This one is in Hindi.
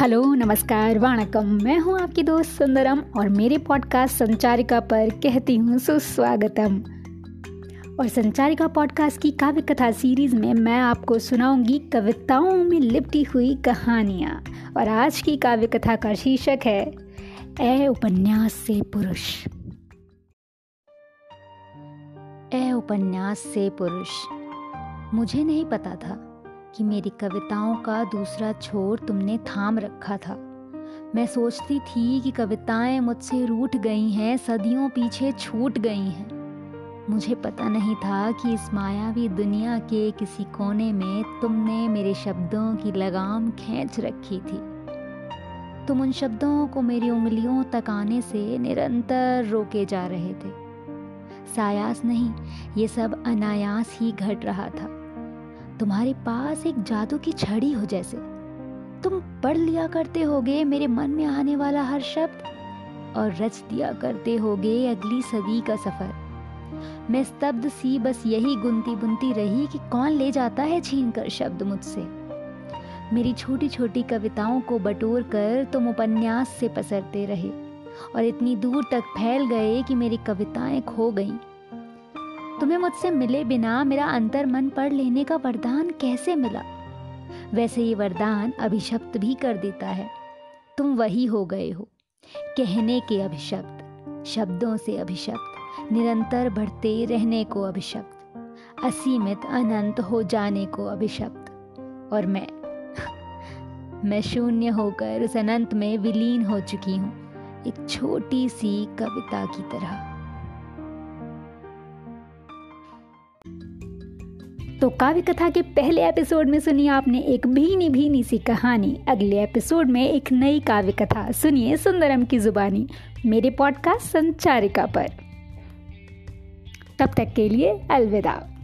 हेलो, नमस्कार, वणकम। मैं हूँ आपकी दोस्त सुंदरम और मेरे पॉडकास्ट संचारिका पर कहती हूँ सुस्वागतम। और संचारिका पॉडकास्ट की काव्य कथा सीरीज़ में मैं आपको सुनाऊँगी कविताओं में लिपटी हुई कहानियाँ। और आज की काव्य कथा का शीर्षक है, ए उपन्यास से पुरुष। ए उपन्यास से पुरुष, मुझे नहीं पता था कि मेरी कविताओं का दूसरा छोर तुमने थाम रखा था। मैं सोचती थी कि कविताएँ मुझसे रूठ गई हैं, सदियों पीछे छूट गई हैं। मुझे पता नहीं था कि इस मायावी दुनिया के किसी कोने में तुमने मेरे शब्दों की लगाम खींच रखी थी। तुम उन शब्दों को मेरी उंगलियों तक आने से निरंतर रोके जा रहे थे। सायास नहीं, ये सब अनायास ही घट रहा था। तुम्हारे पास एक जादू की छड़ी हो जैसे। तुम पढ़ लिया करते होगे मेरे मन में आने वाला हर शब्द, और रच दिया करते होगे अगली सदी का सफ़र। मैं स्तब्ध सी बस यही गुनती बुनती रही कि कौन ले जाता है छीन कर शब्द मुझसे। मेरी छोटी छोटी कविताओं को बटोर कर तुम उपन्यास से पसरते रहे, और इतनी दूर तक फैल गए कि मेरी कविताएँ खो गईं। तुम्हें मुझसे मिले बिना मेरा अंतर मन पढ़ लेने का वरदान कैसे मिला? वैसे ये वरदान अभिशप्त भी कर देता है। तुम वही हो गए हो। कहने के अभिशप्त, शब्दों से अभिशप्त, निरंतर बढ़ते रहने को अभिशप्त, असीमित अनंत हो जाने को अभिशप्त। और मैं मैं शून्य होकर उस अनंत में विलीन हो चुकी हूँ, एक छोटी सी कविता की तरह। तो काव्य कथा के पहले एपिसोड में सुनिए आपने एक भीनी भीनी सी कहानी। अगले एपिसोड में एक नई काव्य कथा। सुनिए सुंदरम की जुबानी, मेरे पॉडकास्ट संचारिका पर। तब तक के लिए अलविदा।